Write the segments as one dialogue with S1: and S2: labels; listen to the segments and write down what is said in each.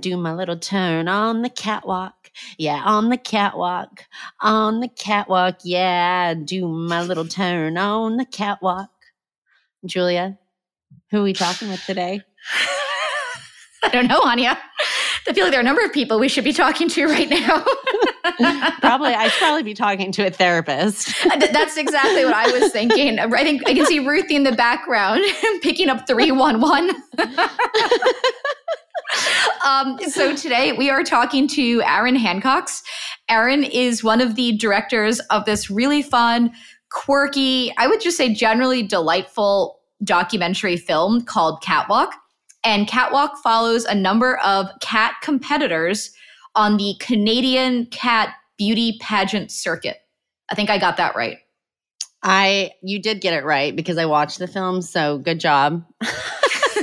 S1: do my little turn on the catwalk. Yeah, on the catwalk. On the catwalk. Yeah, do my little turn on the catwalk. Julia, who are we talking with today?
S2: I don't know, Anya. I feel like there are a number of people we should be talking to right now.
S1: probably, I should probably be talking to a therapist.
S2: Uh, that's exactly what I was thinking. I think I can see Ruthie in the background picking up 311. Um, so today we are talking to Aaron Hancox. Aaron is one of the directors of this really fun, quirky, I would just say generally delightful documentary film called Catwalk. And Catwalk follows a number of cat competitors on the Canadian cat beauty pageant circuit. I think I got that right.
S1: I you did get it right because I watched the film, so good job.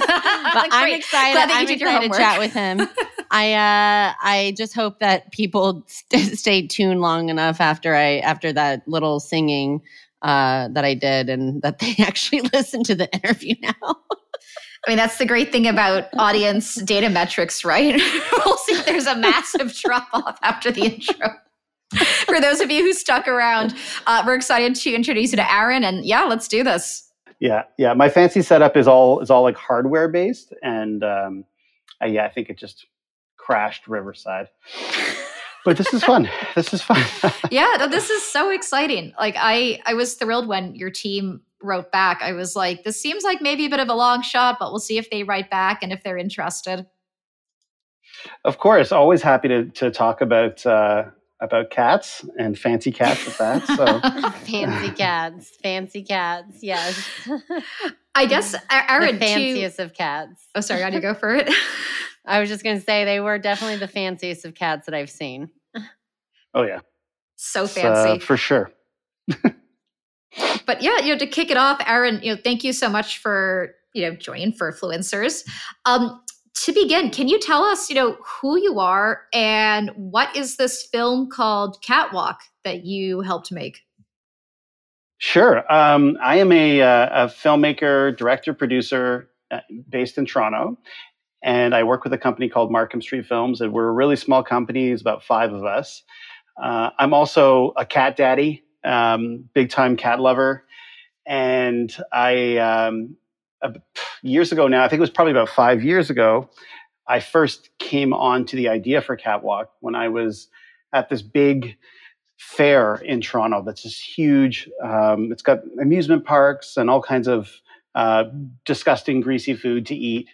S1: I'm excited. Glad I'm excited to chat with him. I uh, I just hope that people st- stay tuned long enough after I after that little singing uh, that I did, and that they actually listen to the interview now.
S2: I mean, that's the great thing about audience data metrics, right? we'll see if there's a massive drop off after the intro. For those of you who stuck around, uh, we're excited to introduce you to Aaron. And yeah, let's do this.
S3: Yeah, yeah. My fancy setup is all is all like hardware based, and um, uh, yeah, I think it just crashed Riverside. but this is fun. This is fun.
S2: yeah, this is so exciting. Like I, I was thrilled when your team wrote back. I was like, this seems like maybe a bit of a long shot, but we'll see if they write back and if they're interested.
S3: Of course, always happy to to talk about uh, about cats and fancy cats at that. So
S1: fancy cats, fancy cats, yes.
S2: I guess Aaron,
S1: the fanciest to, of cats.
S2: Oh, sorry, how do you go for it?
S1: I was just going to say they were definitely the fanciest of cats that I've seen.
S3: Oh yeah,
S2: so fancy
S3: uh, for sure.
S2: but yeah, you know, to kick it off, Aaron, you know, thank you so much for you know joining for Fluencers. Um, to begin, can you tell us, you know, who you are and what is this film called Catwalk that you helped make?
S3: Sure. Um, I am a, uh, a, filmmaker, director, producer uh, based in Toronto, and I work with a company called Markham Street Films. And we're a really small company; it's about five of us. Uh, I'm also a cat daddy, um, big time cat lover, and I um, years ago now, I think it was probably about five years ago, I first came on to the idea for Catwalk when I was at this big fair in Toronto that's this huge. Um, it's got amusement parks and all kinds of uh, disgusting, greasy food to eat.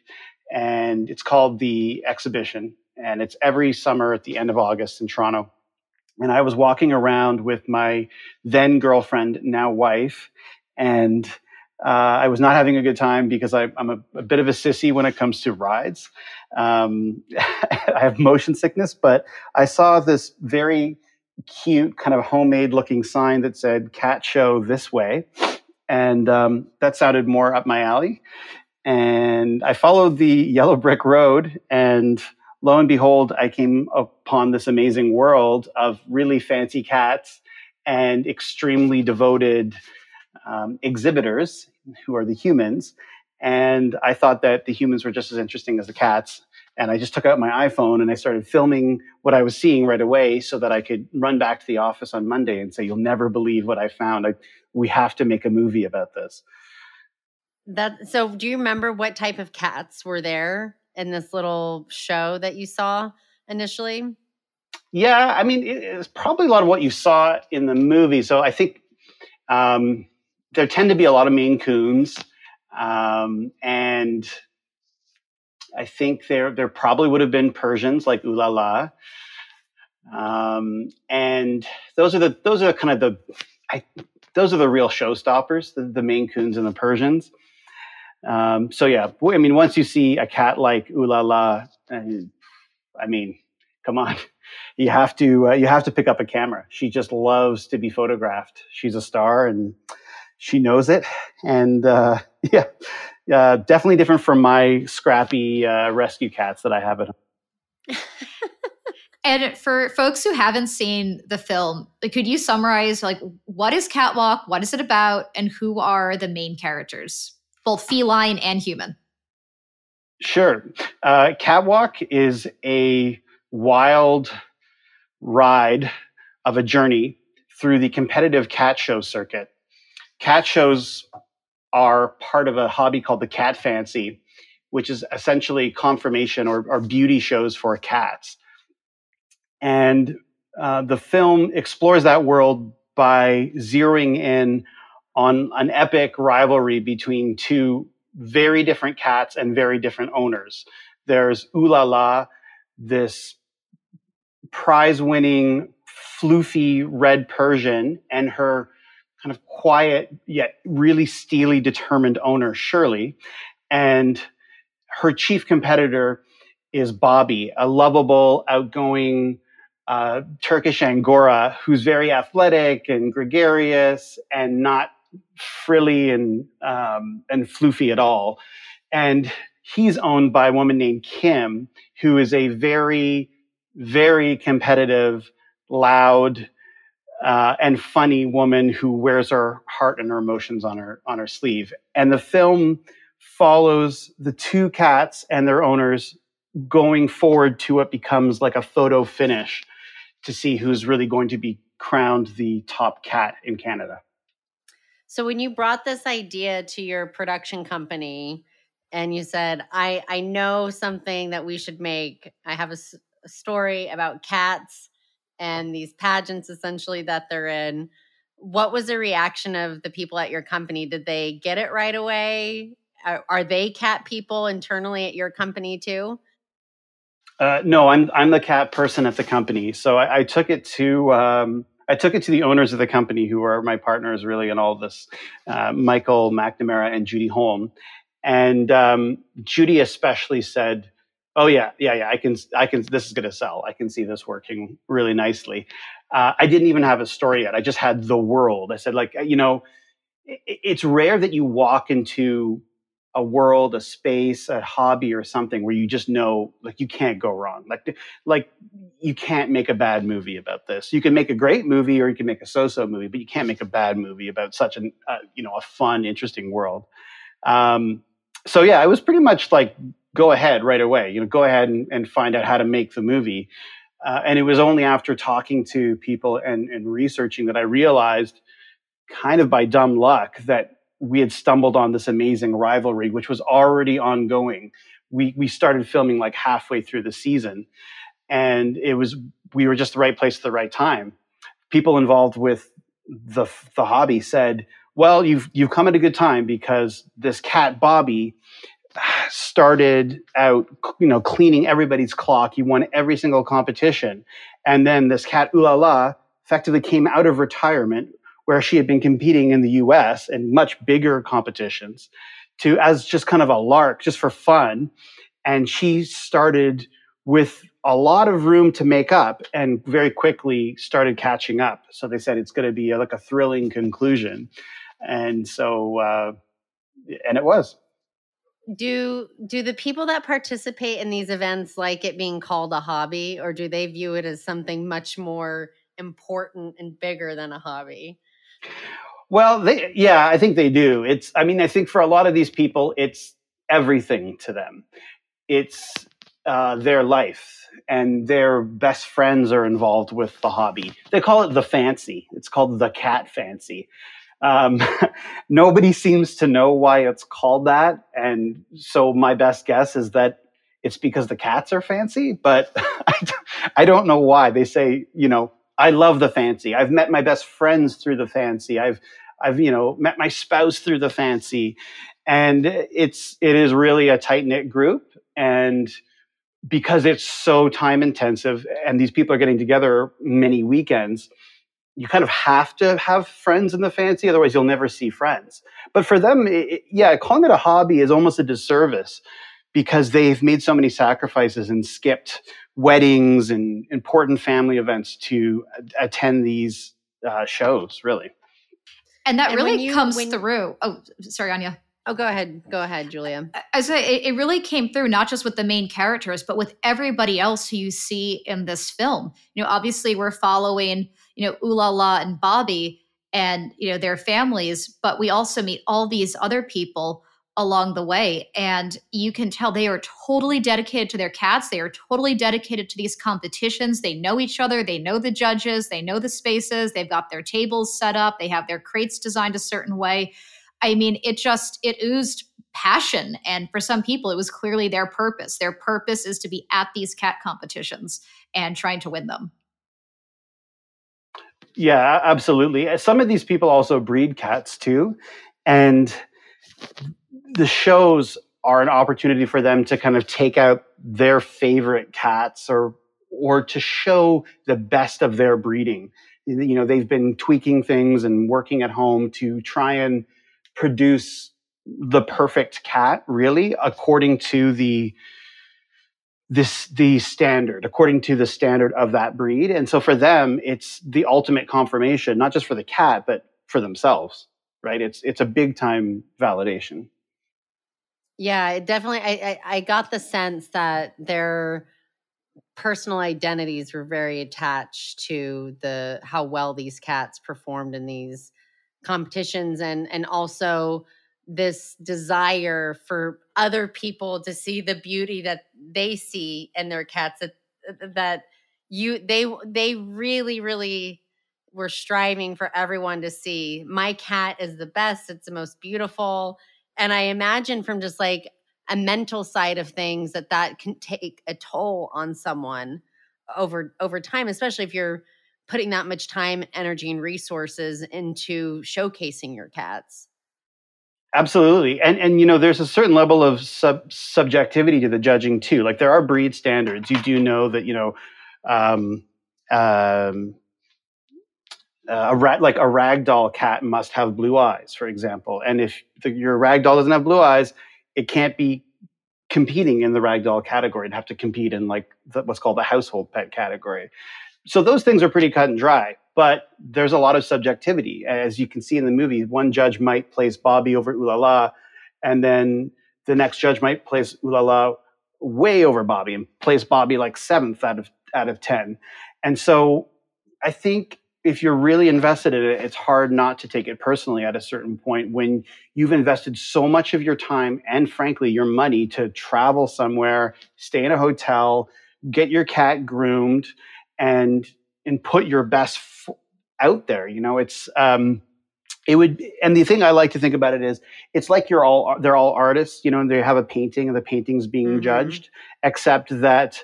S3: And it's called the Exhibition. And it's every summer at the end of August in Toronto. And I was walking around with my then girlfriend, now wife, and uh, I was not having a good time because I, am a, a, bit of a sissy when it comes to rides. Um, I have motion sickness, but I saw this very cute, kind of homemade looking sign that said cat show this way. And um, that sounded more up my alley. And I followed the yellow brick road, and lo and behold, I came upon this amazing world of really fancy cats and extremely devoted um, exhibitors who are the humans. And I thought that the humans were just as interesting as the cats. And I just took out my iPhone and I started filming what I was seeing right away so that I could run back to the office on Monday and say, You'll never believe what I found. I, we have to make a movie about this.
S1: That so do you remember what type of cats were there in this little show that you saw initially?
S3: Yeah, I mean, it's probably a lot of what you saw in the movie. So I think um, there tend to be a lot of Maine Coons, um, and I think there there probably would have been Persians like Ooh La La, um, and those are the those are kind of the I, those are the real showstoppers, the, the Maine Coons and the Persians. Um, so yeah, I mean, once you see a cat like Ooh La La, I mean, come on, you have to uh, you have to pick up a camera. She just loves to be photographed. She's a star, and she knows it, and uh, yeah, uh, definitely different from my scrappy uh, rescue cats that I have at home.
S2: and for folks who haven't seen the film, like, could you summarize like what is Catwalk, what is it about, and who are the main characters, both feline and human?
S3: Sure. Uh, Catwalk is a wild ride of a journey through the competitive cat show circuit. Cat shows are part of a hobby called the cat fancy, which is essentially conformation or, or beauty shows for cats. And uh, the film explores that world by zeroing in on an epic rivalry between two very different cats and very different owners. There's Ooh La La, this prize winning, floofy red Persian, and her kind of quiet yet really steely determined owner, Shirley. And her chief competitor is Bobby, a lovable, outgoing uh, Turkish Angora who's very athletic and gregarious and not frilly and um, and floofy at all. And he's owned by a woman named Kim, who is a very, very competitive, loud, uh, and funny woman who wears her heart and her emotions on her on her sleeve. And the film follows the two cats and their owners going forward to what becomes like a photo finish to see who's really going to be crowned the top cat in Canada.
S1: So when you brought this idea to your production company and you said, I, I know something that we should make, I have a, a story about cats and these pageants essentially that they're in. What was the reaction of the people at your company? Did they get it right away? Are, they cat people internally at your company too?
S3: Uh, no, I'm I'm the cat person at the company. So I, I took it to um, I took it to the owners of the company, who are my partners really in all this, uh, Michael McNamara and Judy Holm. And um, Judy especially said, "Oh yeah, yeah, yeah. I can, I can. This is going to sell. I can see this working really nicely." Uh, I didn't even have a story yet. I just had the world. I said, like, you know, it, it's rare that you walk into a world, a space, a hobby or something where you just know like you can't go wrong. Like like you can't make a bad movie about this. You can make a great movie or you can make a so-so movie, but you can't make a bad movie about such an uh, you know a fun, interesting world. Um, so yeah, I was pretty much like go ahead right away. You know, go ahead and, and find out how to make the movie. Uh, and it was only after talking to people and, and researching that I realized, kind of by dumb luck, that we had stumbled on this amazing rivalry, which was already ongoing. We we started filming like halfway through the season, and it was we were just the right place at the right time. People involved with the the hobby said, "Well, you've you've come at a good time because this cat Bobby." Started out you know cleaning everybody's clock he won every single competition and then this cat Ooh La La effectively came out of retirement where she had been competing in the US and much bigger competitions to as just kind of a lark, just for fun. And she started with a lot of room to make up and very quickly started catching up. So they said it's going to be like a thrilling conclusion. And so, uh, and it was.
S1: Do do the people that participate in these events like it being called a hobby, or do they view it as something much more important and bigger than a hobby?
S3: Well, they, yeah, I think they do. It's, I mean, I think for a lot of these people, it's everything to them. It's uh, their life, and their best friends are involved with the hobby. They call it the fancy. It's called the cat fancy. Um, nobody seems to know why it's called that, and so my best guess is that it's because the cats are fancy. But I, don't know why. They say, you know, I love the fancy. I've met my best friends through the fancy. I've I've you know met my spouse through the fancy, and it's it is really a tight knit group. And because it's so time intensive, and these people are getting together many weekends, you kind of have to have friends in the fancy, otherwise you'll never see friends. But for them, it, yeah, calling it a hobby is almost a disservice because they've made so many sacrifices and skipped weddings and important family events to attend these uh, shows, really.
S2: And that and really you, comes when, through. Oh, sorry, Anya.
S1: Oh, go ahead. Go ahead, Julia.
S2: I say it, it really came through not just with the main characters, but with everybody else who you see in this film. You know, obviously we're following, you know, Ooh La La and Bobby and, you know, their families, but we also meet all these other people along the way. And you can tell they are totally dedicated to their cats. They are totally dedicated to these competitions. They know each other. They know the judges. They know the spaces. They've got their tables set up. They have their crates designed a certain way. I mean, it just, it oozed passion. And for some people, it was clearly their purpose. Their purpose is to be at these cat competitions and trying to win them.
S3: Yeah, absolutely. Uh, some of these people also breed cats too. And the shows are an opportunity for them to kind of take out their favorite cats or or to show the best of their breeding. You know, they've been tweaking things and working at home to try and produce the perfect cat, really, according to the this the standard according to the standard of that breed. And so for them it's the ultimate confirmation not just for the cat but for themselves right? It's it's a big time validation.
S1: Yeah it definitely I, I i got the sense that their personal identities were very attached to the how well these cats performed in these competitions. And and also this desire for other people to see the beauty that they see in their cats that uh, that you they they really really were striving for everyone to see. My cat is the best it's the most beautiful and i imagine from just like a mental side of things that that can take a toll on someone over over time especially if you're putting that much time energy and resources into showcasing your cats
S3: Absolutely, and and you know, there's a certain level of sub- subjectivity to the judging too. Like there are breed standards. You do know that you know, um, um, a rat like a ragdoll cat must have blue eyes, for example. And if the, your ragdoll doesn't have blue eyes, it can't be competing in the ragdoll category. It'd have to compete in like the, what's called the household pet category. So those things are pretty cut and dry but there's a lot of subjectivity. As you can see in the movie, one judge might place Bobby over Ooh La La, and then the next judge might place Ooh La La way over Bobby and place Bobby like seventh out of out of ten. And so I think if you're really invested in it, it's hard not to take it personally at a certain point when you've invested so much of your time and frankly your money to travel somewhere, stay in a hotel, get your cat groomed, and and put your best f- out there. You know, it's um, it would. And the thing I like to think about it is, it's like you're all they're all artists. You know, and they have a painting, and the painting's being mm-hmm. judged, except that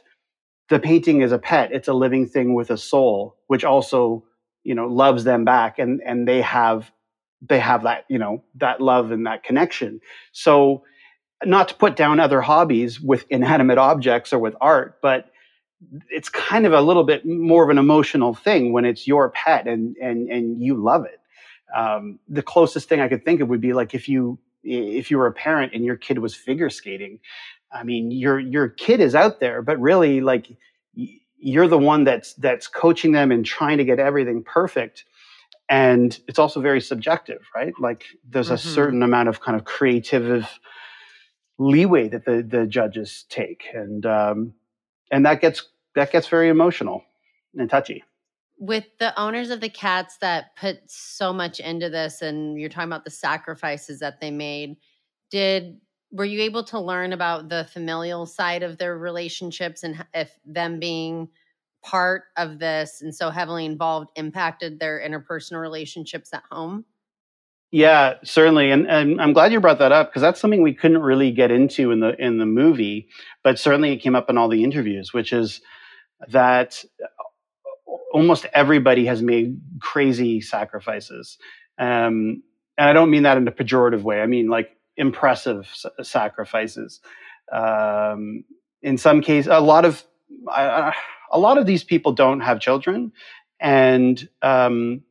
S3: the painting is a pet. It's a living thing with a soul, which also you know loves them back, and and they have they have that you know that love and that connection. So not to put down other hobbies with inanimate objects or with art, but it's kind of a little bit more of an emotional thing when it's your pet and and and you love it. Um, the closest thing I could think of would be like if you if you were a parent and your kid was figure skating. I mean, your your kid is out there, but really, like you're the one that's that's coaching them and trying to get everything perfect. And it's also very subjective, right? Like there's mm-hmm. a certain amount of kind of creative leeway that the the judges take, and um, and that gets that gets very emotional and touchy.
S1: With the owners of the cats that put so much into this and you're talking about the sacrifices that they made did were you able to learn about the familial side of their relationships and if them being part of this and so heavily involved impacted their interpersonal relationships at home
S3: yeah, certainly, and, and I'm glad you brought that up because that's something we couldn't really get into in the in the movie, but certainly it came up in all the interviews, which is that almost everybody has made crazy sacrifices, um, and I don't mean that in a pejorative way. I mean like impressive sacrifices. Um, in some cases, a lot of uh, a lot of these people don't have children, and um,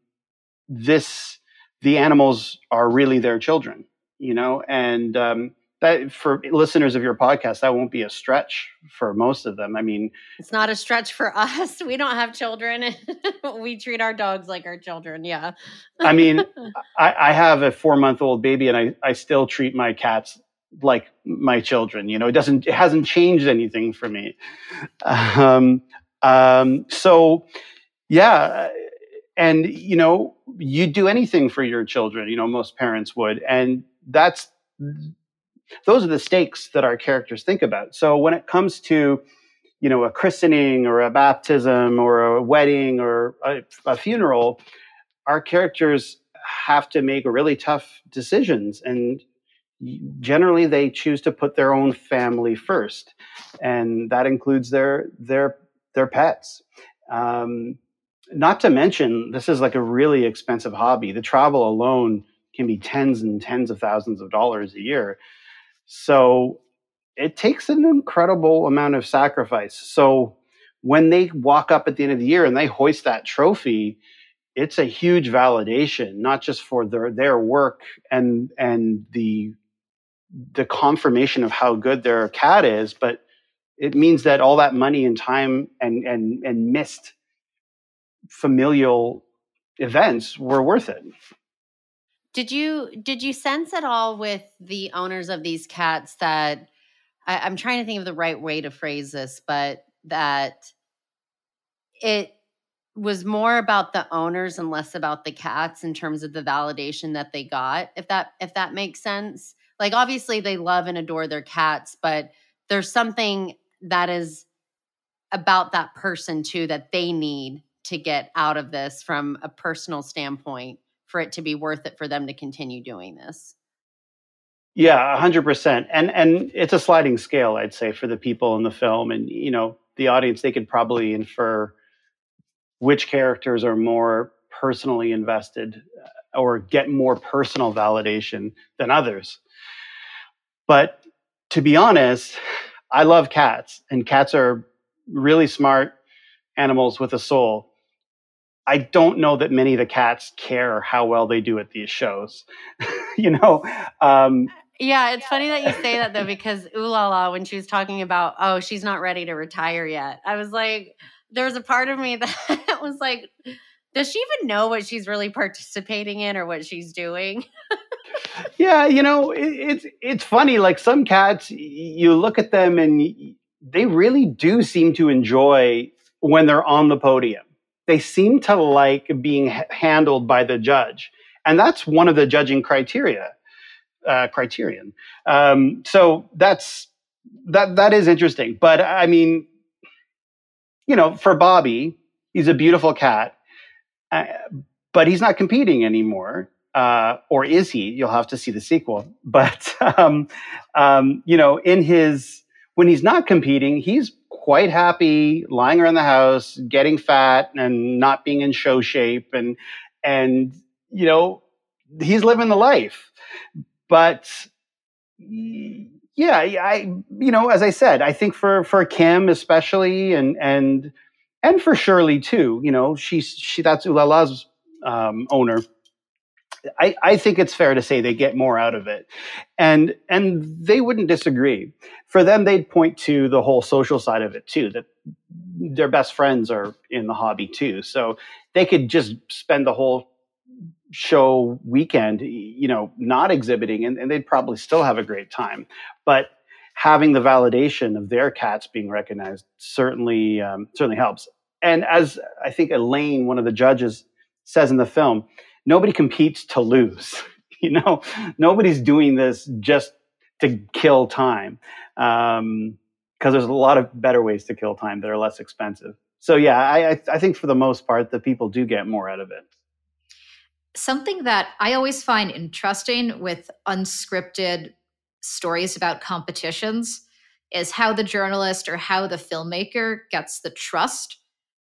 S3: this the animals are really their children, you know, and um, that for listeners of your podcast, that won't be a stretch for most of them. I mean,
S1: it's not a stretch for us. We don't have children. we treat our dogs like our children. Yeah.
S3: I mean, I, I have a four month old baby, and I I still treat my cats like my children. You know, it doesn't it hasn't changed anything for me. Um, um, so yeah and you know you'd do anything for your children you know most parents would. And that's those are the stakes that our characters think about. So when it comes to you know a christening or a baptism or a wedding or a, a funeral, our characters have to make really tough decisions. And generally they choose to put their own family first. And that includes their their their pets. Um, not to mention this is like a really expensive hobby. The travel alone can be tens and tens of thousands of dollars a year. So it takes an incredible amount of sacrifice. So when they walk up at the end of the year and they hoist that trophy it's a huge validation, not just for their their work and and the the confirmation of how good their cat is, but it means that all that money and time and and and missed familial events were worth it.
S1: Did you did you sense at all with the owners of these cats that I, I'm trying to think of the right way to phrase this, but that it was more about the owners and less about the cats in terms of the validation that they got if that if that makes sense like obviously they love and adore their cats but there's something that is about that person too that they need to get out of this from a personal standpoint for it to be worth it for them to continue doing this
S3: yeah 100% and and it's a sliding scale i'd say for the people in the film and you know the audience they could probably infer which characters are more personally invested uh, or get more personal validation than others. But to be honest, I love cats, and cats are really smart animals with a soul. I don't know that many of the cats care how well they do at these shows. you know, um,
S1: yeah, it's funny that you say that though, because Ooh La La, when she was talking about, oh, she's not ready to retire yet, I was like, there was a part of me that was like, does she even know what she's really participating in or what she's doing?
S3: yeah, you know, it, it's it's funny. Like some cats, you look at them and they really do seem to enjoy when they're on the podium. They seem to like being handled by the judge, and that's one of the judging criteria. Uh, criterion. Um, so that's that that is interesting. But I mean, you know, for Bobby, he's a beautiful cat, uh, but he's not competing anymore. Uh, or is he? You'll have to see the sequel. But um, um, you know, in his when he's not competing, he's quite happy lying around the house, getting fat and not being in show shape, and and you know, he's living the life. But yeah, I you know, as I said, I think for for Kim especially, and and and for Shirley too. You know, she's she that's Ooh La La's um, owner. I, I think it's fair to say they get more out of it, and and they wouldn't disagree. For them, they'd point to the whole social side of it too. That their best friends are in the hobby too, so they could just spend the whole show weekend, you know, not exhibiting, and, and they'd probably still have a great time. But having the validation of their cats being recognized certainly um, certainly helps. And as I think Elaine, one of the judges, says in the film, nobody competes to lose. you know, nobody's doing this just to kill time. Um, because there's a lot of better ways to kill time that are less expensive. So yeah, I, I think for the most part, the people do get more out of it
S2: something that I always find interesting with unscripted stories about competitions is how the journalist or how the filmmaker gets the trust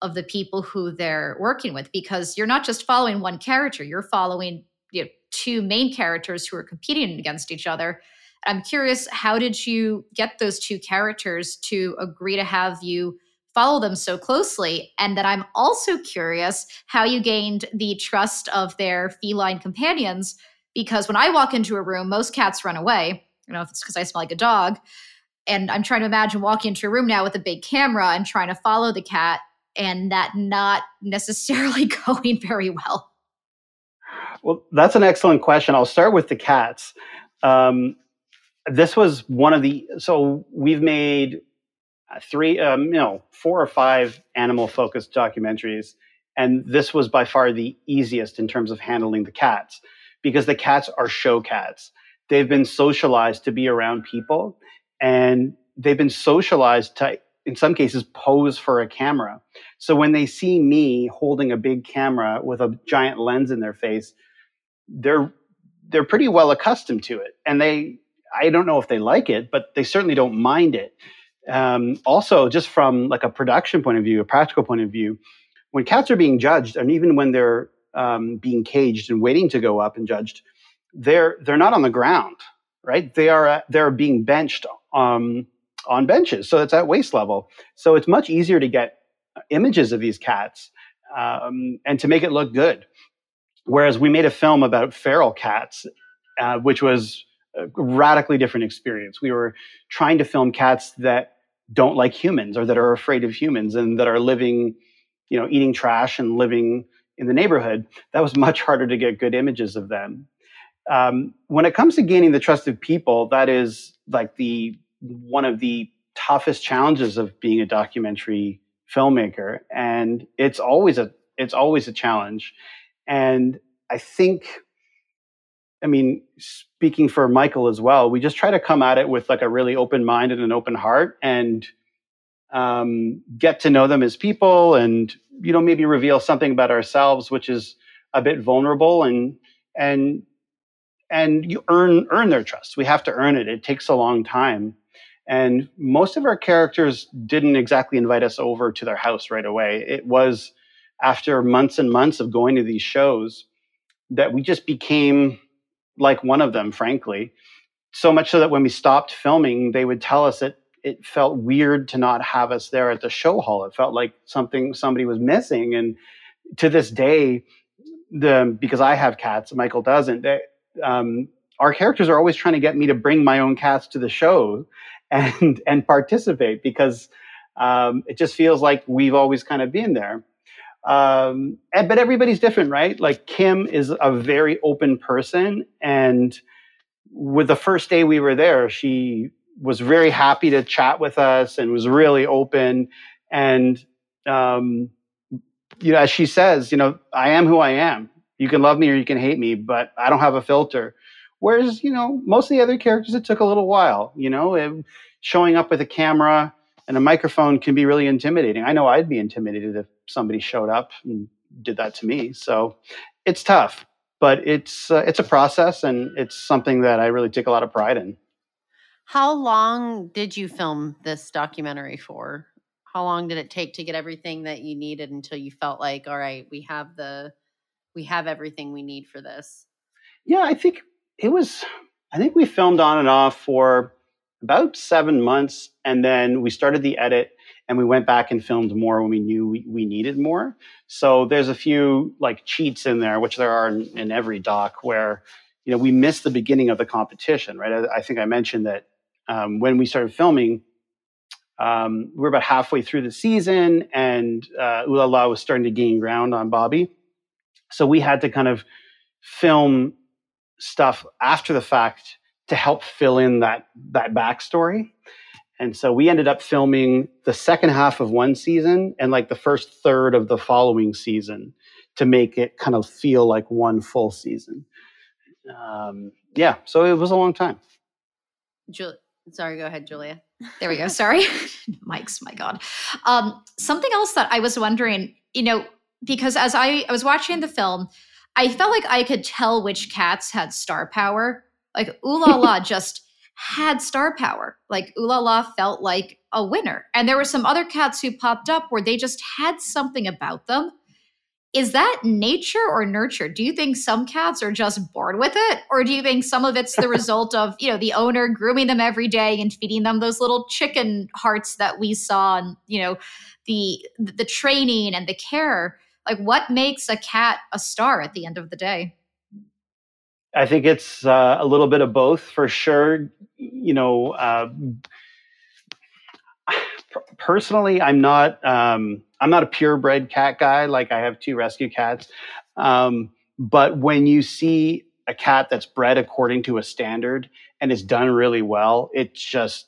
S2: of the people who they're working with because you're not just following one character you're following you know, two main characters who are competing against each other i'm curious how did you get those two characters to agree to have you follow them so closely. And that I'm also curious how you gained the trust of their feline companions. Because when I walk into a room, most cats run away. You know if it's because I smell like a dog. And I'm trying to imagine walking into a room now with a big camera and trying to follow the cat and that not necessarily going very well.
S3: Well, that's an excellent question. I'll start with the cats. Um, this was one of the, so we've made three, um, you know, four or five animal focused documentaries. And this was by far the easiest in terms of handling the cats because the cats are show cats. they've been socialized to be around people and they've been socialized to in some cases pose for a camera. So when they see me holding a big camera with a giant lens in their face they're they're pretty well accustomed to it. And they i don't know if they like it but they certainly don't mind it. Um, also just from like a production point of view a practical point of view when cats are being judged and even when they're um, being caged and waiting to go up and judged they're they're not on the ground right? They are they're being benched um, on benches so it's at waist level. So it's much easier to get images of these cats um, and to make it look good. Whereas we made a film about feral cats uh, which was a radically different experience. We were trying to film cats that don't like humans or that are afraid of humans and that are living you know eating trash and living in the neighborhood. That was much harder to get good images of them. Um, when it comes to gaining the trust of people, that is like the one of the toughest challenges of being a documentary filmmaker, and it's always a it's always a challenge. And I think, I mean, speaking for Michael as well, we just try to come at it with like a really open mind and an open heart, and um, get to know them as people, and you know maybe reveal something about ourselves, which is a bit vulnerable and and and you earn earn their trust. We have to earn it. It takes a long time. And most of our characters didn't exactly invite us over to their house right away. It was after months and months of going to these shows that we just became like one of them, frankly. So much so that when we stopped filming, they would tell us that it felt weird to not have us there at the show hall. It felt like something somebody was missing. And to this day, the because I have cats, Michael doesn't. They, um, our characters are always trying to get me to bring my own cats to the show and and participate because um, it just feels like we've always kind of been there. Um, and, but everybody's different, right? Like Kim is a very open person, and with the first day we were there, she was very happy to chat with us and was really open. And um, you know, as she says, you know, I am who I am you can love me or you can hate me, but I don't have a filter. Whereas, you know, most of the other characters, it took a little while. You know, it, showing up with a camera and a microphone can be really intimidating. I know I'd be intimidated if somebody showed up and did that to me. So it's tough, but it's uh, it's a process and it's something that I really take a lot of pride in.
S1: How long did you film this documentary for? How long did it take to get everything that you needed until you felt like, all right, we have the we have everything we need for this?
S3: Yeah, I think it was, I think we filmed on and off for about seven months. And then we started the edit and we went back and filmed more when we knew we, we needed more. So there's a few like cheats in there, which there are in, in every doc where, you know, we missed the beginning of the competition, right? I, I think I mentioned that um, when we started filming, um, we are about halfway through the season and uh, La was starting to gain ground on Bobby. So we had to kind of film stuff after the fact to help fill in that that backstory. And so we ended up filming the second half of one season and like the first third of the following season to make it kind of feel like one full season. Um, yeah, so it was a long time.
S1: Julie, sorry, go ahead, Julia.
S2: There we go. Sorry, Mike's. My God. Um, something else that I was wondering, you know, because as I, I was watching the film, I felt like I could tell which cats had star power. Like Ooh La La just had star power. Like Ooh La La felt like a winner. And there were some other cats who popped up where they just had something about them. Is that nature or nurture? Do you think some cats are just born with it? Or do you think some of it's the result of, you know, the owner grooming them every day and feeding them those little chicken hearts that we saw and, you know, the the training and the care? Like what makes a cat a star at the end of the day?
S3: I think it's uh, a little bit of both for sure. You know uh, personally i'm not um, i'm not a purebred cat guy like i have two rescue cats. Um, but when you see a cat that's bred according to a standard and is done really well it just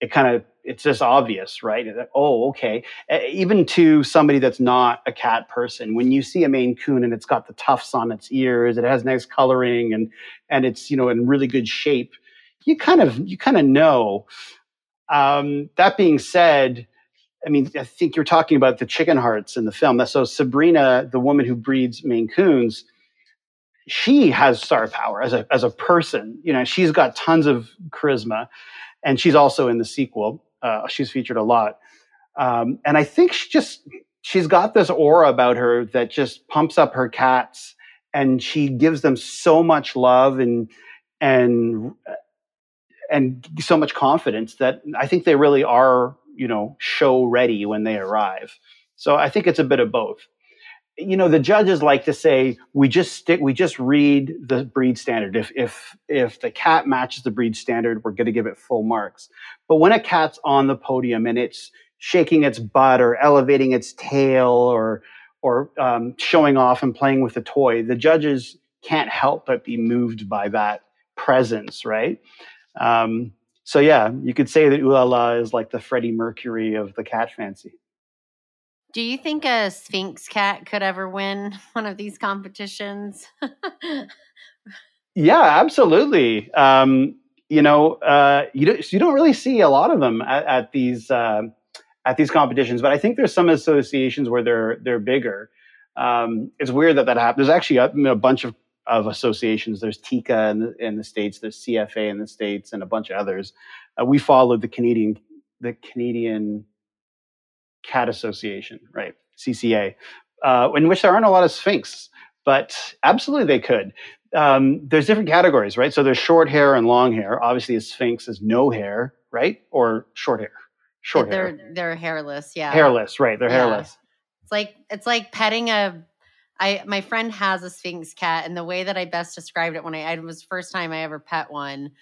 S3: it kind of it's just obvious, right? Oh, okay. Even to somebody that's not a cat person, when you see a Maine Coon and it's got the tufts on its ears, it has nice coloring, and and it's you know in really good shape, you kind of you kind of know. Um, that being said, I mean, I think you're talking about the chicken hearts in the film. So Sabrina, the woman who breeds Maine Coons, she has star power as a as a person. You know, she's got tons of charisma, and she's also in the sequel. Uh, she's featured a lot, um, and I think she just she's got this aura about her that just pumps up her cats, and she gives them so much love and and and so much confidence that I think they really are you know show ready when they arrive. So I think it's a bit of both you know the judges like to say we just stick we just read the breed standard. If if if the cat matches the breed standard we're going to give it full marks. But when a cat's on the podium and it's shaking its butt or elevating its tail or or um, showing off and playing with a toy the judges can't help but be moved by that presence right? Um, so yeah you could say that Ooh La La is like the freddie mercury of the cat fancy
S1: do you think a Sphynx cat could ever win one of these competitions?
S3: yeah, absolutely. Um, you know, uh, you don't, you don't really see a lot of them at, at these uh, at these competitions, but I think there's some associations where they're they're bigger. Um, it's weird that that happens. There's actually a, a bunch of, of associations. There's TICA in the, in the states. There's CFA in the states, and a bunch of others. Uh, we followed the Canadian the Canadian Cat Association, right? CCA, uh, in which there aren't a lot of Sphynx, but absolutely they could. Um, there's different categories, right? So there's short hair and long hair. Obviously, a sphynx is no hair, right? Or short hair. Short
S1: they're,
S3: hair.
S1: They're hairless, yeah.
S3: Hairless, right? They're yeah. hairless.
S1: It's like it's like petting a. I my friend has a sphynx cat, and the way that I best described it when I, I was first time I ever pet one,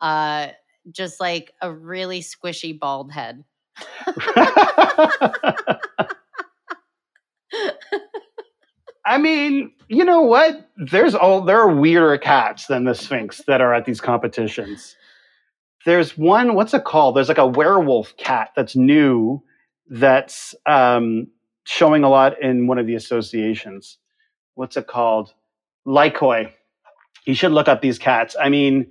S1: uh, just like a really squishy bald head.
S3: I mean, you know what? There's all there are weirder cats than the Sphynx that are at these competitions. There's one, what's it called? There's like a werewolf cat that's new that's um, showing a lot in one of the associations. What's it called? Lykoi. You should look up these cats. I mean,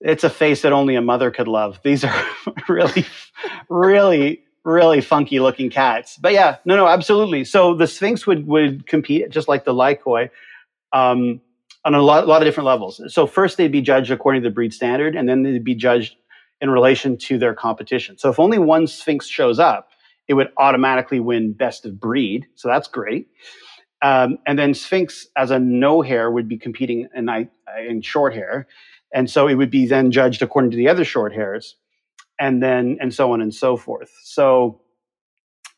S3: it's a face that only a mother could love. These are really, really, really funky looking cats. But yeah, no, no, absolutely. So the Sphynx would would compete just like the Lykoi um, on a lot, lot of different levels. So first they'd be judged according to the breed standard, and then they'd be judged in relation to their competition. So if only one Sphynx shows up, it would automatically win best of breed. So that's great. Um, and then Sphynx as a no hair would be competing in, in short hair. And so it would be then judged according to the other short hairs, and then and so on and so forth. So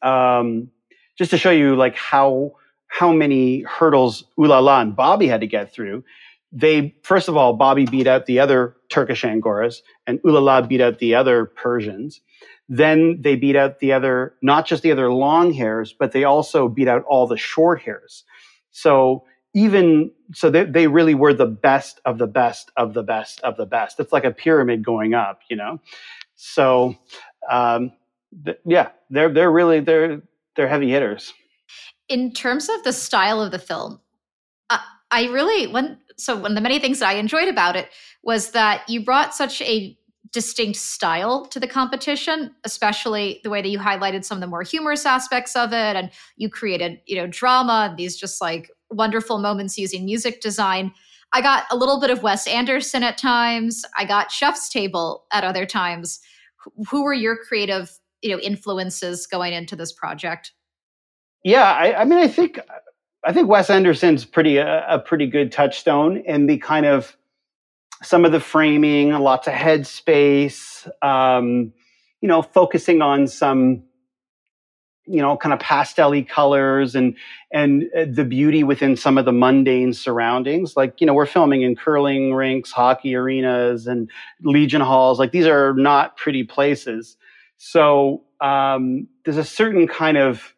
S3: um, just to show you like how how many hurdles Ooh La La and Bobby had to get through. They first of all, Bobby beat out the other Turkish Angoras, and Ooh La La beat out the other Persians. Then they beat out the other, not just the other long hairs, but they also beat out all the short hairs. So even so they, they really were the best of the best of the best of the best. It's like a pyramid going up you know? So um, th- yeah they're they're really they're they're heavy hitters.
S2: In terms of the style of the film i really one so one of the many things that i enjoyed about it was that you brought such a distinct style to the competition especially the way that you highlighted some of the more humorous aspects of it and you created you know drama and these just like wonderful moments using music design. I got a little bit of Wes Anderson at times. I got Chef's Table at other times. Who were your creative, you know, influences going into this project?
S3: Yeah, I, I mean, I think I think Wes Anderson's pretty a, pretty good touchstone in the kind of some of the framing, lots of headspace, um, you know, focusing on some you know kind of pastelly colors and and uh, the beauty within some of the mundane surroundings. Like you know we're filming in curling rinks hockey arenas and legion halls. Like these are not pretty places. So um, there's a certain kind of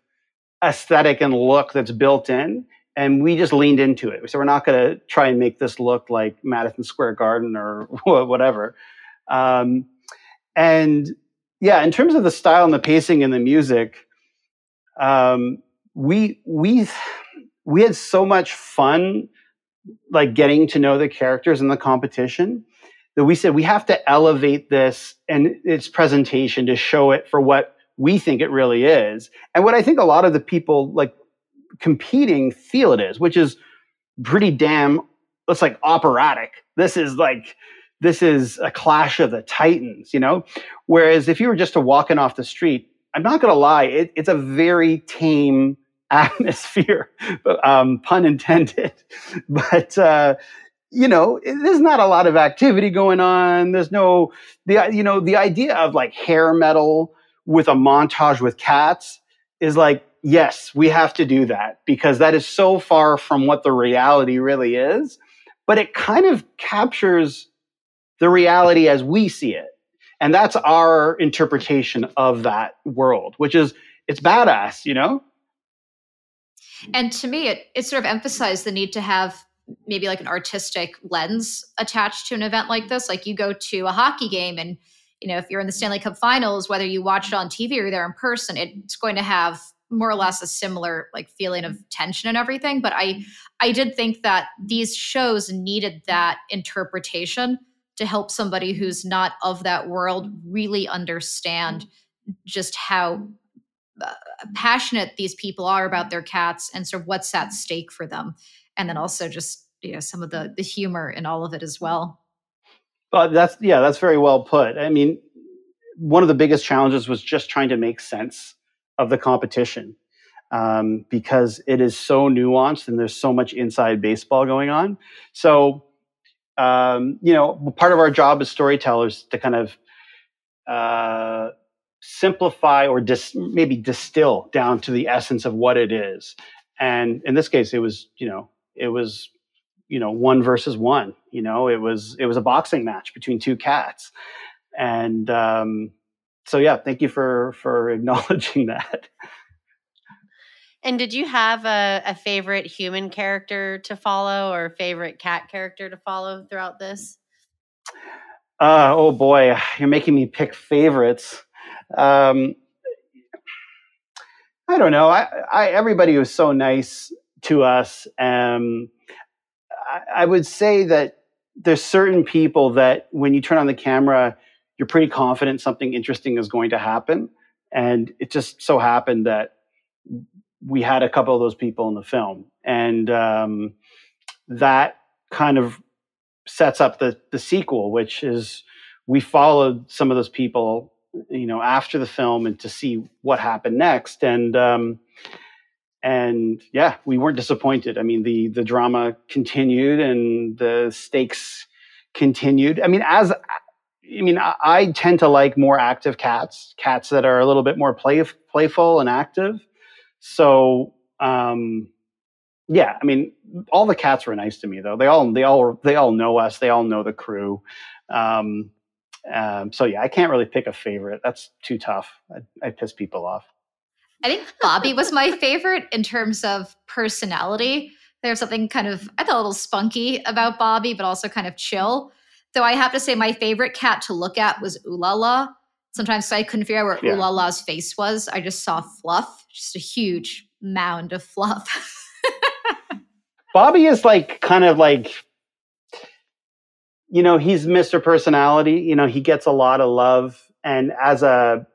S3: aesthetic and look that's built in and we just leaned into it. So we're not going to try and make this look like madison square garden or whatever. Um, and yeah, in terms of the style and the pacing and the music, um, we we we had so much fun, like getting to know the characters in the competition that we said we have to elevate this and its presentation to show it for what we think it really is, and what I think a lot of the people like competing feel it is, which is pretty damn. It's like operatic. This is like this is a clash of the titans, you know? Whereas if you were just to walking off the street, I'm not going to lie, it, it's a very tame atmosphere, um, pun intended. But, uh, you know, there's not a lot of activity going on. There's no, the, you know, the idea of like hair metal with a montage with cats is like, yes, we have to do that because that is so far from what the reality really is. But it kind of captures the reality as we see it. And that's our interpretation of that world, which is it's badass, you know?
S2: And to me, it, it sort of emphasized the need to have maybe like an artistic lens attached to an event like this. Like you go to a hockey game and you know, if you're in the Stanley Cup finals, whether you watch it on TV or there in person, it's going to have more or less a similar like feeling of tension and everything. But I I did think that these shows needed that interpretation to help somebody who's not of that world really understand just how uh, passionate these people are about their cats and sort of what's at stake for them. And then also just you know some of the the humor in all of it as well.
S3: Well that's yeah that's very well put. I mean one of the biggest challenges was just trying to make sense of the competition um, because it is so nuanced and there's so much inside baseball going on. So um, you know, part of our job as storytellers to kind of uh, simplify or dis- maybe distill down to the essence of what it is. And in this case, it was, you know, it was, you know, one versus one. You know, it was it was a boxing match between two cats, and um, so yeah, thank you for for acknowledging that.
S1: And did you have a, a favorite human character to follow or favorite cat character to follow throughout this?
S3: Uh, oh boy, you're making me pick favorites. Um, I don't know. I, I, everybody was so nice to us. Um, I, I would say that there's certain people that when you turn on the camera, you're pretty confident something interesting is going to happen. And it just so happened that we had a couple of those people in the film, and um, that kind of sets up the the sequel, which is we followed some of those people, you know, after the film and to see what happened next, and um, and yeah, we weren't disappointed. I mean, the the drama continued and the stakes continued. I mean, as I mean, I, I tend to like more active cats, cats that are a little bit more play, playful and active. So um, yeah, I mean, all the cats were nice to me though. They all they all they all know us. They all know the crew. Um, um, so yeah, I can't really pick a favorite. That's too tough. I, I piss people off.
S2: I think Bobby was my favorite in terms of personality. There's something kind of I thought a little spunky about Bobby, but also kind of chill. Though I have to say, my favorite cat to look at was Ooh La La sometimes I couldn't figure out where yeah. Ooh La La's face was. I just saw fluff, just a huge mound of fluff.
S3: Bobby is like kind of like you know, he's Mr. Personality, you know, he gets a lot of love and as a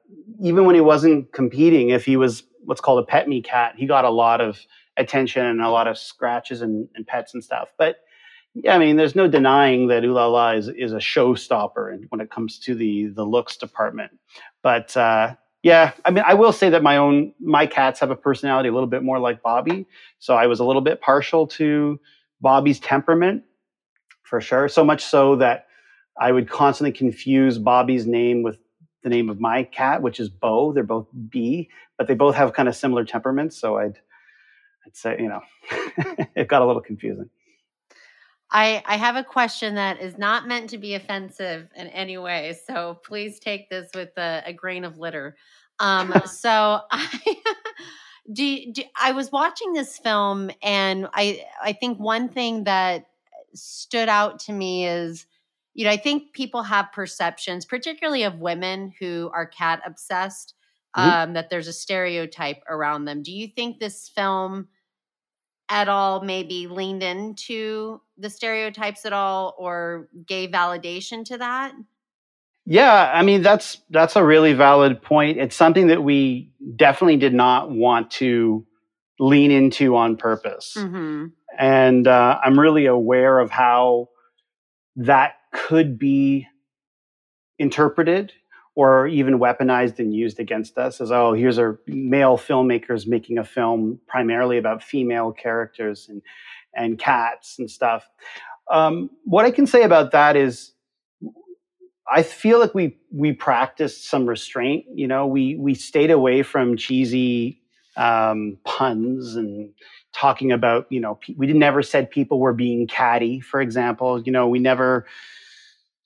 S3: even when he wasn't competing, if he was what's called a pet me cat, he got a lot of attention and a lot of scratches and, and pets and stuff. But yeah, I mean, there's no denying that Ooh La La is is a showstopper when it comes to the the looks department. But uh, yeah, I mean, I will say that my own my cats have a personality a little bit more like Bobby, so I was a little bit partial to Bobby's temperament for sure. So much so that I would constantly confuse Bobby's name with the name of my cat, which is Bo. They're both B, but they both have kind of similar temperaments. So I'd I'd say you know it got a little confusing.
S1: I, I have a question that is not meant to be offensive in any way. So please take this with a, a grain of litter. Um, so I, do, do, I was watching this film and I, I think one thing that stood out to me is you know, I think people have perceptions, particularly of women who are cat obsessed, mm-hmm. um, that there's a stereotype around them. Do you think this film at all maybe leaned into the stereotypes at all or gave validation to that?
S3: Yeah, I mean that's that's a really valid point. It's something that we definitely did not want to lean into on purpose, mm-hmm. and uh, I'm really aware of how that could be interpreted or even weaponized and used against us as oh here's our male filmmakers making a film primarily about female characters and and cats and stuff. Um, what i can say about that is i feel like we we practiced some restraint you know? We we stayed away from cheesy um, puns and talking about you know we never said people were being catty for example. You know we never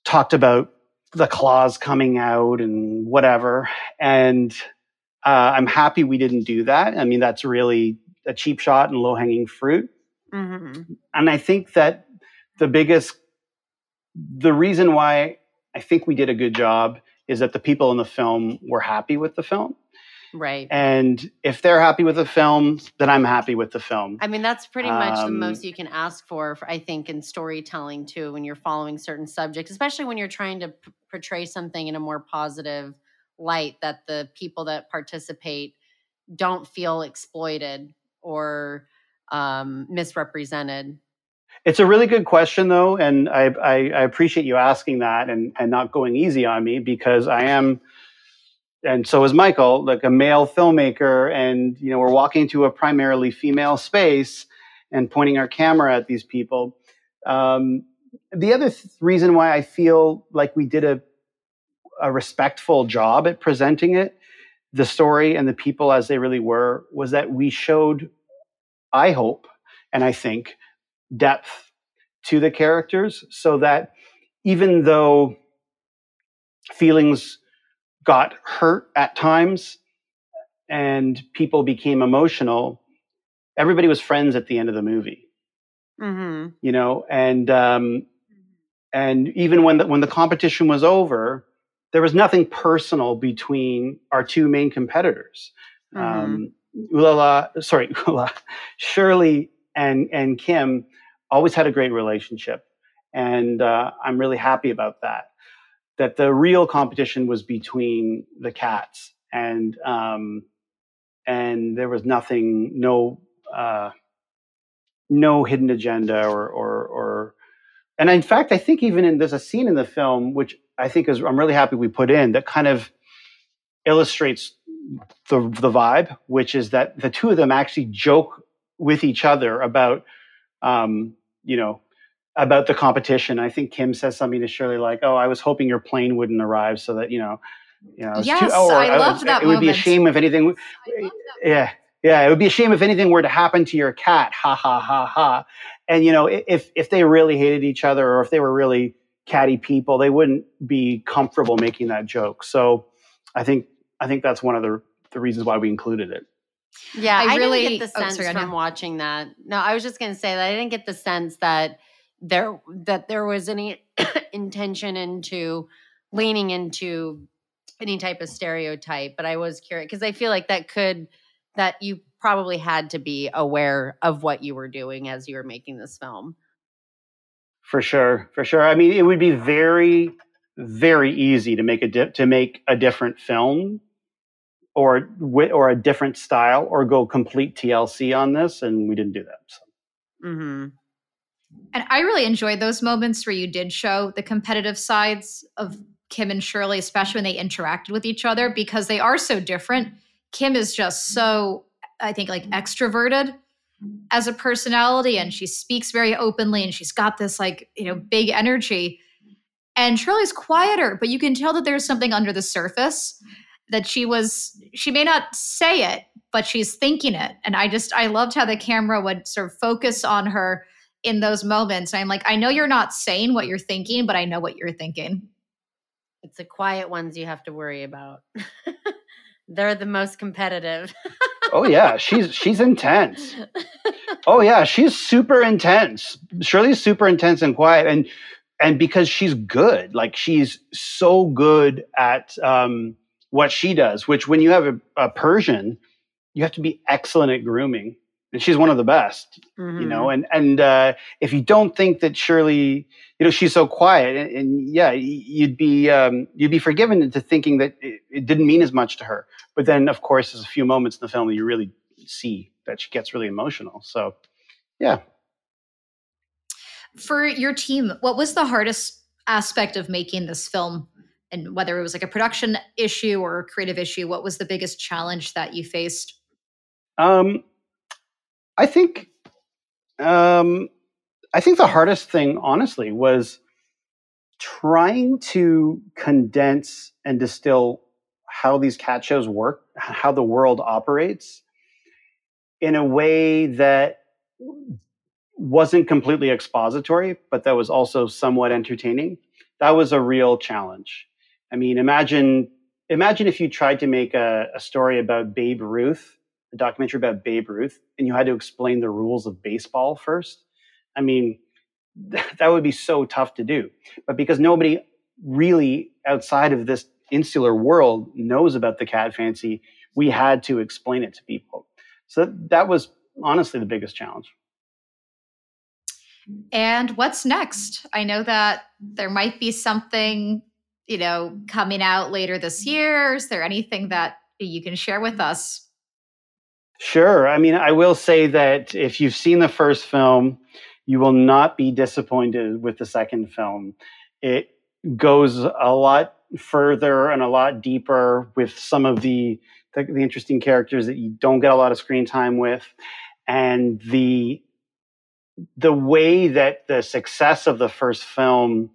S3: talked about the claws coming out and whatever. And uh, I'm happy we didn't do that. I mean, that's really a cheap shot and low hanging fruit. Mm-hmm. And I think that the biggest, the reason why I think we did a good job is that the people in the film were happy with the film.
S1: Right.
S3: And if they're happy with the film, then I'm happy with the film.
S1: I mean, that's pretty much um, the most you can ask for, I think, in storytelling too, when you're following certain subjects, especially when you're trying to p- portray something in a more positive light that the people that participate don't feel exploited or um, misrepresented.
S3: It's a really good question, though, and I, I, I appreciate you asking that and, and not going easy on me because I am and so is Michael, like a male filmmaker, and you know we're walking into a primarily female space and pointing our camera at these people. Um, the other th- reason why I feel like we did a a respectful job at presenting it, the story and the people as they really were, was that we showed, I hope, and I think, depth to the characters, so that even though feelings got hurt at times and people became emotional, everybody was friends at the end of the movie. Mm-hmm. You know, and um, and even when the, when the competition was over, there was nothing personal between our two main competitors. Mm-hmm. Um, Ooh La La, sorry, Ooh La La, Shirley and and Kim always had a great relationship, and uh, I'm really happy about that that the real competition was between the cats and um, and there was nothing no uh, no hidden agenda or, or or and in fact I think even in there's a scene in the film which I think is I'm really happy we put in that kind of illustrates the the vibe which is that the two of them actually joke with each other about um, you know about the competition. I think Kim says something to Shirley like, "Oh, I was hoping your plane wouldn't arrive so that you know, you know,
S2: yes, too, oh, I, I love that.
S3: It would be a shame if anything. Eh, yeah, yeah, it would be a shame if anything were to happen to your cat. Ha ha ha ha. And you know, if if they really hated each other or if they were really catty people, they wouldn't be comfortable making that joke. So, I think I think that's one of the the reasons why we included it.
S1: Yeah, I, I really didn't get the sense oh, sorry, from watching that. No, I was just going to say that I didn't get the sense that there that there was any intention into leaning into any type of stereotype but i was curious because i feel like that could that you probably had to be aware of what you were doing as you were making this film
S3: for sure for sure i mean it would be very very easy to make a di- to make a different film or with or a different style or go complete tlc on this and we didn't do that so.
S2: mm-hmm. And I really enjoyed those moments where you did show the competitive sides of Kim and Shirley, especially when they interacted with each other, because they are so different. Kim is just so, I think, like extroverted as a personality, and she speaks very openly, and she's got this like, you know, big energy. And Shirley's quieter, but you can tell that there's something under the surface that she was, she may not say it, but she's thinking it. And I just, I loved how the camera would sort of focus on her in those moments. I'm like, I know you're not saying what you're thinking, but I know what you're thinking.
S1: It's the quiet ones you have to worry about. They're the most competitive.
S3: oh yeah, she's she's intense. Oh yeah, she's super intense. Shirley's super intense and quiet, and and because she's good, like she's so good at um, what she does. Which when you have a, a Persian, you have to be excellent at grooming and she's one of the best mm-hmm. you know mm-hmm. and and uh, if you don't think that shirley you know she's so quiet and, and yeah you'd be um, you'd be forgiven into thinking that it, it, didn't mean as much to her but then of course there's a few moments in the film that you really see that she gets really emotional so yeah
S2: for your team what was the hardest aspect of making this film and whether it was like a production issue or a creative issue what was the biggest challenge that you faced
S3: um, I think um, I think the hardest thing, honestly, was trying to condense and distill how these cat shows work, how the world operates, in a way that wasn't completely expository, but that was also somewhat entertaining. That was a real challenge. I mean, imagine imagine if you tried to make a, a story about Babe Ruth a documentary about Babe Ruth and you had to explain the rules of baseball first, I mean, that would be so tough to do. But because nobody really outside of this insular world knows about the cat fancy, we had to explain it to people. So that was honestly the biggest challenge.
S2: And what's next? I know that there might be something, you know, coming out later this year. Is there anything that you can share with us?
S3: Sure. I mean, I will say that if you've seen the first film, you will not be disappointed with the second film. It goes a lot further and a lot deeper with some of the, the, the interesting characters that you don't get a lot of screen time with, and the the way that the success of the first film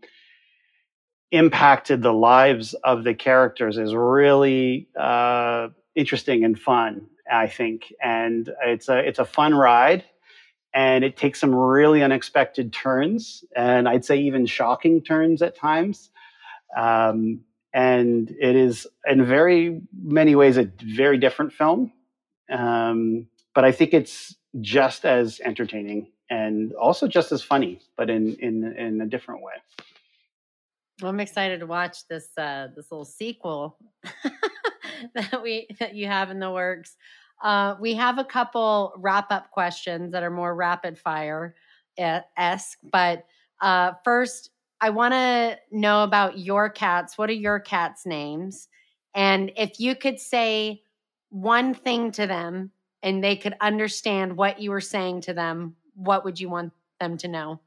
S3: impacted the lives of the characters is really uh, interesting and fun. I think, and it's a it's a fun ride, and it takes some really unexpected turns, and I'd say even shocking turns at times. Um, and it is in very many ways a very different film, um, but I think it's just as entertaining and also just as funny, but in in in a different way.
S1: Well, I'm excited to watch this uh, this little sequel that we that you have in the works. Uh, we have a couple wrap up questions that are more rapid fire esque, but uh, first, I want to know about your cats. What are your cats' names? And if you could say one thing to them and they could understand what you were saying to them, what would you want them to know?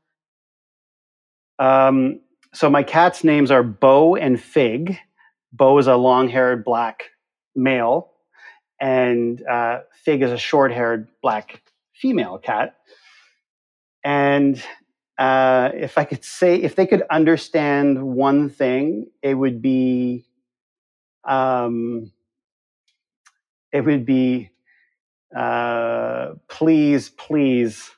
S3: Um, so my cats' names are Bo and Fig. Bo is a long-haired black male, and uh, Fig is a short-haired black female cat. And uh, if I could say, if they could understand one thing, it would be, um, it would be, uh, please, please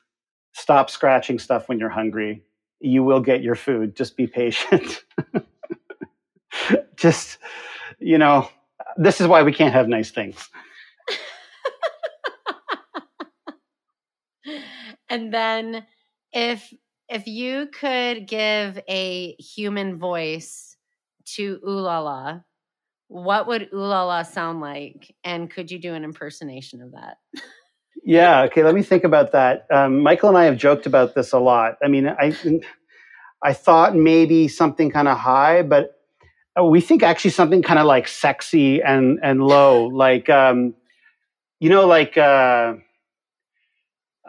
S3: stop scratching stuff when you're hungry. You will get your food. Just be patient. Just, you know, this is why we can't have nice things.
S1: and then if if you could give a human voice to Ooh La La, what would Ooh La La sound like? And could you do an impersonation of that?
S3: yeah. Okay. Let me think about that. Um, Michael and I have joked about this a lot. I mean, I I thought maybe something kind of high, but we think actually something kind of like sexy and and low, like um, you know, like. Uh,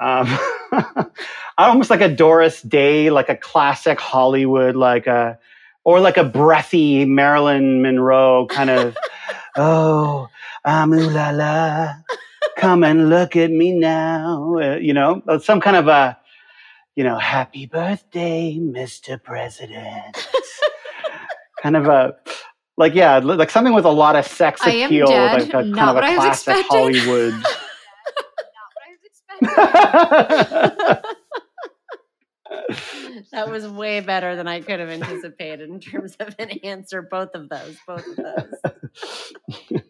S3: um, almost like a Doris Day, like a classic Hollywood, like a or like a breathy Marilyn Monroe kind of. oh, I'm ooh la la, come and look at me now. Uh, you know, uh, some kind of a, you know, happy birthday, Mr. President. Kind of a like yeah, like something with a lot of sex appeal, like a, kind of a classic Hollywood.
S1: that was way better than I could have anticipated in terms of an answer. Both of those, both of those.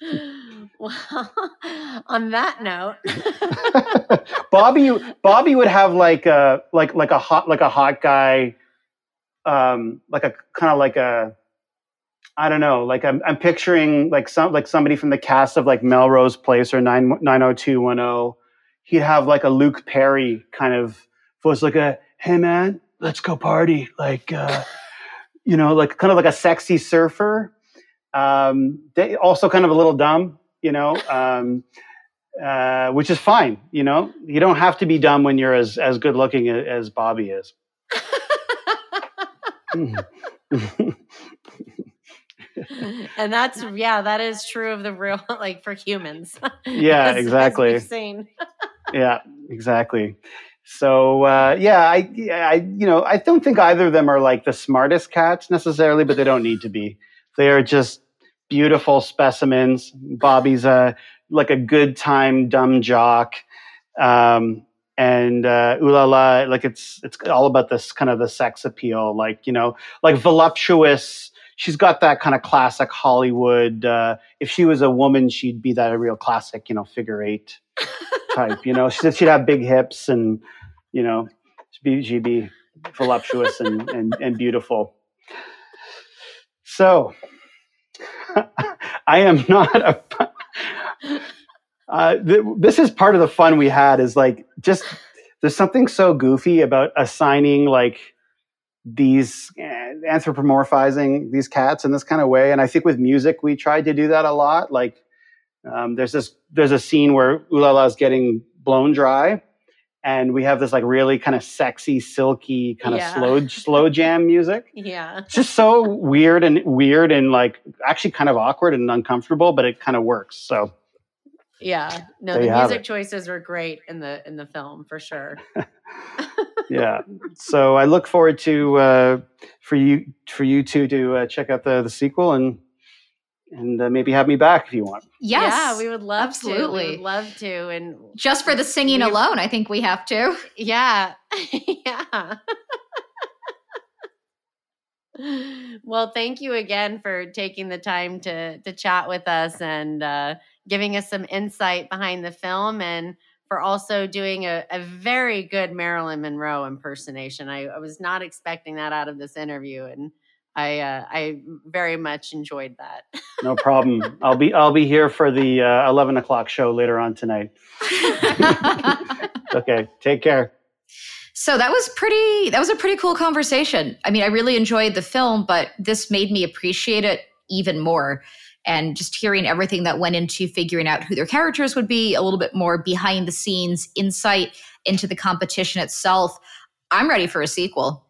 S1: well, on that note,
S3: Bobby, Bobby would have like a like like a hot like a hot guy um, like a kind of like a I don't know, like I'm, I'm picturing like some like somebody from the cast of like Melrose Place or 9, 90210. He'd have like a Luke Perry kind of voice, like a hey man, let's go party, like uh, you know, like kind of like a sexy surfer. Um, they also kind of a little dumb, you know, um, uh, which is fine. You know, you don't have to be dumb when you're as as good looking as Bobby is.
S1: and that's yeah, that is true of the real like for humans.
S3: Yeah, as, exactly. As yeah, exactly. So uh, yeah, I, I you know I don't think either of them are like the smartest cats necessarily, but they don't need to be. They are just beautiful specimens. Bobby's a like a good time dumb jock. Um, and uh, ooh la la, like it's it's all about this kind of the sex appeal, like you know, like voluptuous. She's got that kind of classic Hollywood. Uh, if she was a woman, she'd be that real classic, you know, figure eight type. You know, she'd, she'd have big hips and you know, she'd be, she'd be voluptuous and, and and beautiful. So, I am not a uh, th- this is part of the fun we had is like just there's something so goofy about assigning like these uh, anthropomorphizing these cats in this kind of way. And i think with music we tried to do that a lot. Like um, there's this there's a scene where Ooh La La is getting blown dry and we have this like really kind of sexy silky kind yeah. of slow slow jam music.
S1: Yeah.
S3: It's just so weird and weird and like actually kind of awkward and uncomfortable but it kind of works so
S1: yeah. No, the music choices were great in the in the film for sure.
S3: yeah. So I look forward to uh, for you for you two to uh, check out the the sequel and and uh, maybe have me back if you want.
S2: Yes,
S1: yeah, we would love absolutely. to. We would love to, and
S2: just for the singing alone, I think we have to.
S1: Yeah, yeah. well, thank you again for taking the time to to chat with us and uh, giving us some insight behind the film and for also doing a, a very good Marilyn Monroe impersonation. I, I, was not expecting that out of this interview, and I uh, I very much enjoyed that.
S3: no problem. I'll be I'll be here for the uh, eleven o'clock show later on tonight. okay, take care.
S2: So that was pretty. That was a pretty cool conversation. I mean, I really enjoyed the film, but this made me appreciate it even more and just hearing everything that went into figuring out who their characters would be, a little bit more behind the scenes insight into the competition itself. I'm ready for a sequel.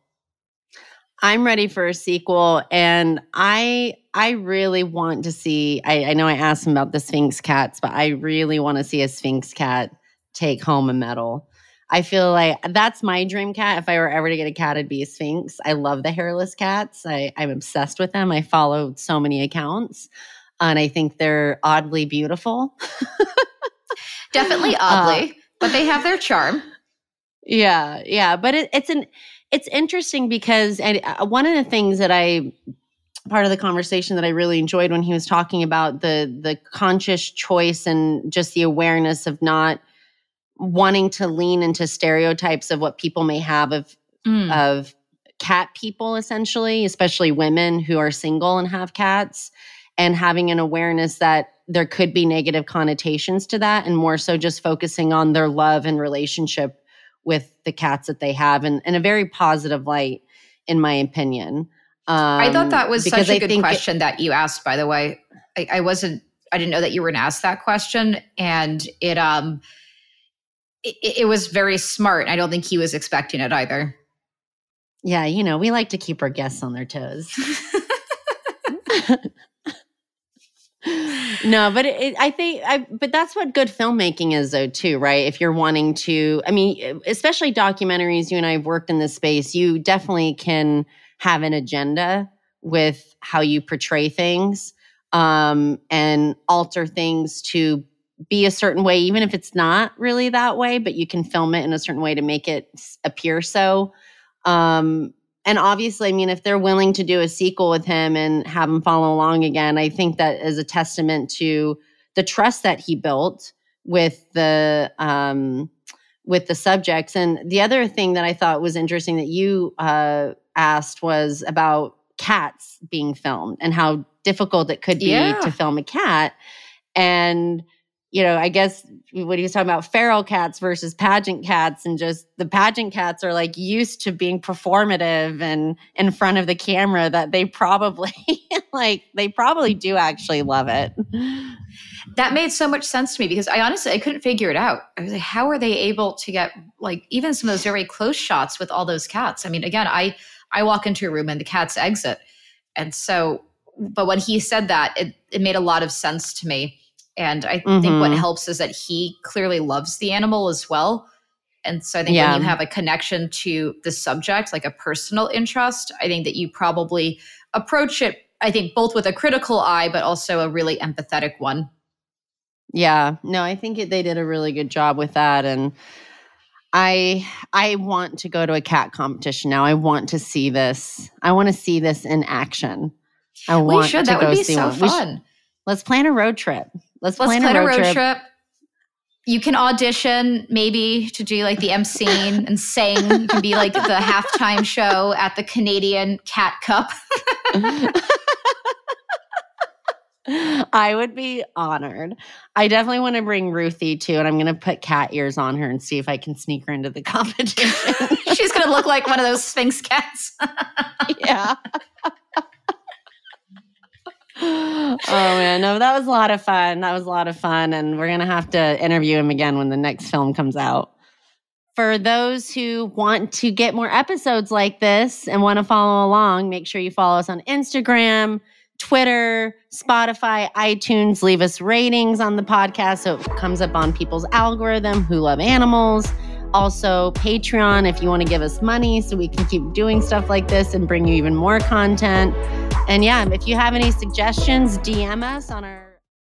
S1: I'm ready for a sequel, and I I really want to see. I, I know I asked him about the Sphynx cats, but I really want to see a Sphynx cat take home a medal. I feel like that's my dream cat. If I were ever to get a cat, it'd be a Sphynx. I love the hairless cats. I, I'm obsessed with them. I follow so many accounts and I think they're oddly beautiful.
S2: Definitely uh, oddly, uh, but they have their charm.
S1: Yeah, yeah, but it, it's an it's interesting because and uh, one of the things that I part of the conversation that I really enjoyed when he was talking about the the conscious choice and just the awareness of not wanting to lean into stereotypes of what people may have of mm. of cat people essentially especially women who are single and have cats and having an awareness that there could be negative connotations to that and more so just focusing on their love and relationship with the cats that they have and in a very positive light in my opinion.
S2: Um, i thought that was such a good question it, that you asked by the way. I, I wasn't i didn't know that you were going to ask that question and it um it, it was very smart. I don't think he was expecting it either.
S1: Yeah you know we like to keep our guests on their toes no, but it, I think, I, but that's what good filmmaking is, though, too, right? If you're wanting to, I mean, especially documentaries, you and I have worked in this space, you definitely can have an agenda with how you portray things um, and alter things to be a certain way, even if it's not really that way, but you can film it in a certain way to make it appear so. Um, and obviously, I mean, if they're willing to do a sequel with him and have him follow along again, I think that is a testament to the trust that he built with the um, with the subjects. And the other thing that I thought was interesting that you uh, asked was about cats being filmed and how difficult it could be yeah. to film a cat. And you know, I guess what he was talking about feral cats versus pageant cats, and just the pageant cats are like used to being performative and in front of the camera that they probably like, they probably do actually love it.
S2: That made so much sense to me because I honestly I couldn't figure it out. I was like, how are they able to get like even some of those very close shots with all those cats? I mean, again, I I walk into a room and the cats exit. And so, but when he said that, it, it made a lot of sense to me and I mm-hmm. think what mm-hmm. helps is that he clearly loves the animal as well. And so I think yeah. when you have a connection to the subject, like a personal interest, I think that you probably approach it, I think, both with a critical eye, but also a really empathetic one.
S1: Yeah, no, I think it, they did a really good job with that. And I I want to go to a cat competition now. I want to see this. I want to see this in action. I
S2: we want should. to that go would be see so one. fun. Should,
S1: let's plan a road trip. Let's,
S2: Let's
S1: plan,
S2: plan,
S1: a road,
S2: road
S1: trip.
S2: trip. You can audition maybe to do like the MC and sing. You can be like the halftime show at the Canadian Cat Cup.
S1: I would be honored. I definitely want to bring Ruthie too, and I'm going to put cat ears on her and see if I can sneak her into the competition.
S2: She's going to look like one of those Sphynx cats.
S1: yeah oh man, no, that was a lot of fun. That was a lot of fun. And we're to have to interview him again when the next film comes out. For those who want to get more episodes like this and want to follow along, make sure you follow us on Instagram, Twitter, Spotify, iTunes. Leave us ratings on the podcast so it comes up on people's algorithm who love animals. Also, Patreon if you want to give us money so we can keep doing stuff like this and bring you even more content. And yeah, if you have any suggestions, DM us on our